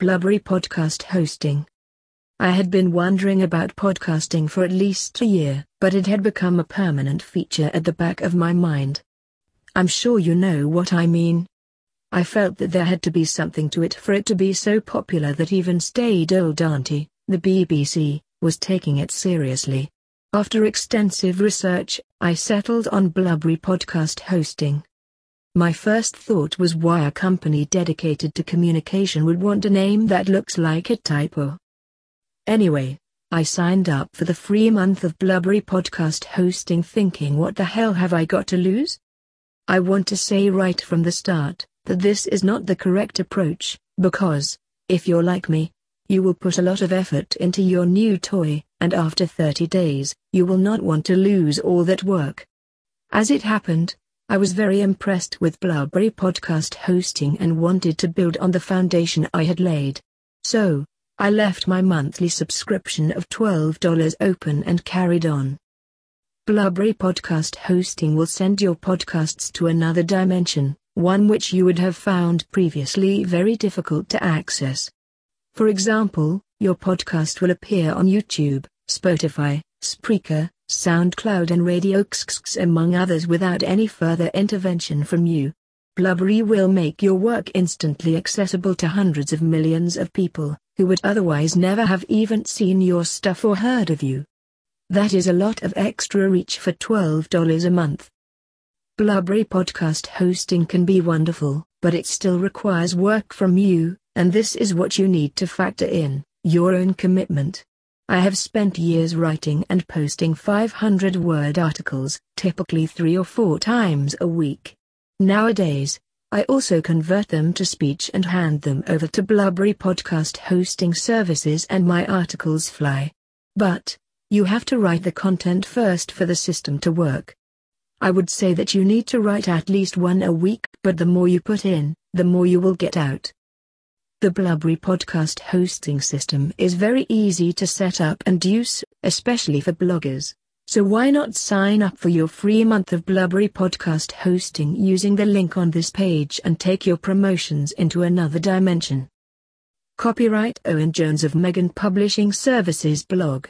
Blubrry podcast hosting. I had been wondering about podcasting for at least a year, but it had become a permanent feature at the back of my mind. I'm sure you know what I mean. I felt that there had to be something to it for it to be so popular that even staid old auntie, the BBC, was taking it seriously. After extensive research, I settled on Blubrry podcast hosting. My first thought was why a company dedicated to communication would want a name that looks like a typo. Anyway, I signed up for the free month of Blubrry podcast hosting thinking what the hell have I got to lose? I want to say right from the start that this is not the correct approach, because, if you're like me, you will put a lot of effort into your new toy, and after 30 days, you will not want to lose all that work. As it happened, I was very impressed with Blubrry podcast hosting and wanted to build on the foundation I had laid. So, I left my monthly subscription of $12 open and carried on. Blubrry podcast hosting will send your podcasts to another dimension, one which you would have found previously very difficult to access. For example, your podcast will appear on YouTube, Spotify, Spreaker, SoundCloud and Radio XXX among others without any further intervention from you. Blubrry will make your work instantly accessible to hundreds of millions of people, who would otherwise never have even seen your stuff or heard of you. That is a lot of extra reach for $12 a month. Blubrry podcast hosting can be wonderful, but it still requires work from you, and this is what you need to factor in your own commitment. I have spent years writing and posting 500 word articles, typically three or four times a week. Nowadays, I also convert them to speech and hand them over to Blubrry podcast hosting services and my articles fly. But, you have to write the content first for the system to work. I would say that you need to write at least one a week, but the more you put in, the more you will get out. The Blubrry podcast hosting system is very easy to set up and use, especially for bloggers. So why not sign up for your free month of Blubrry podcast hosting using the link on this page and take your promotions into another dimension. Copyright Owen Jones of Megan Publishing Services blog.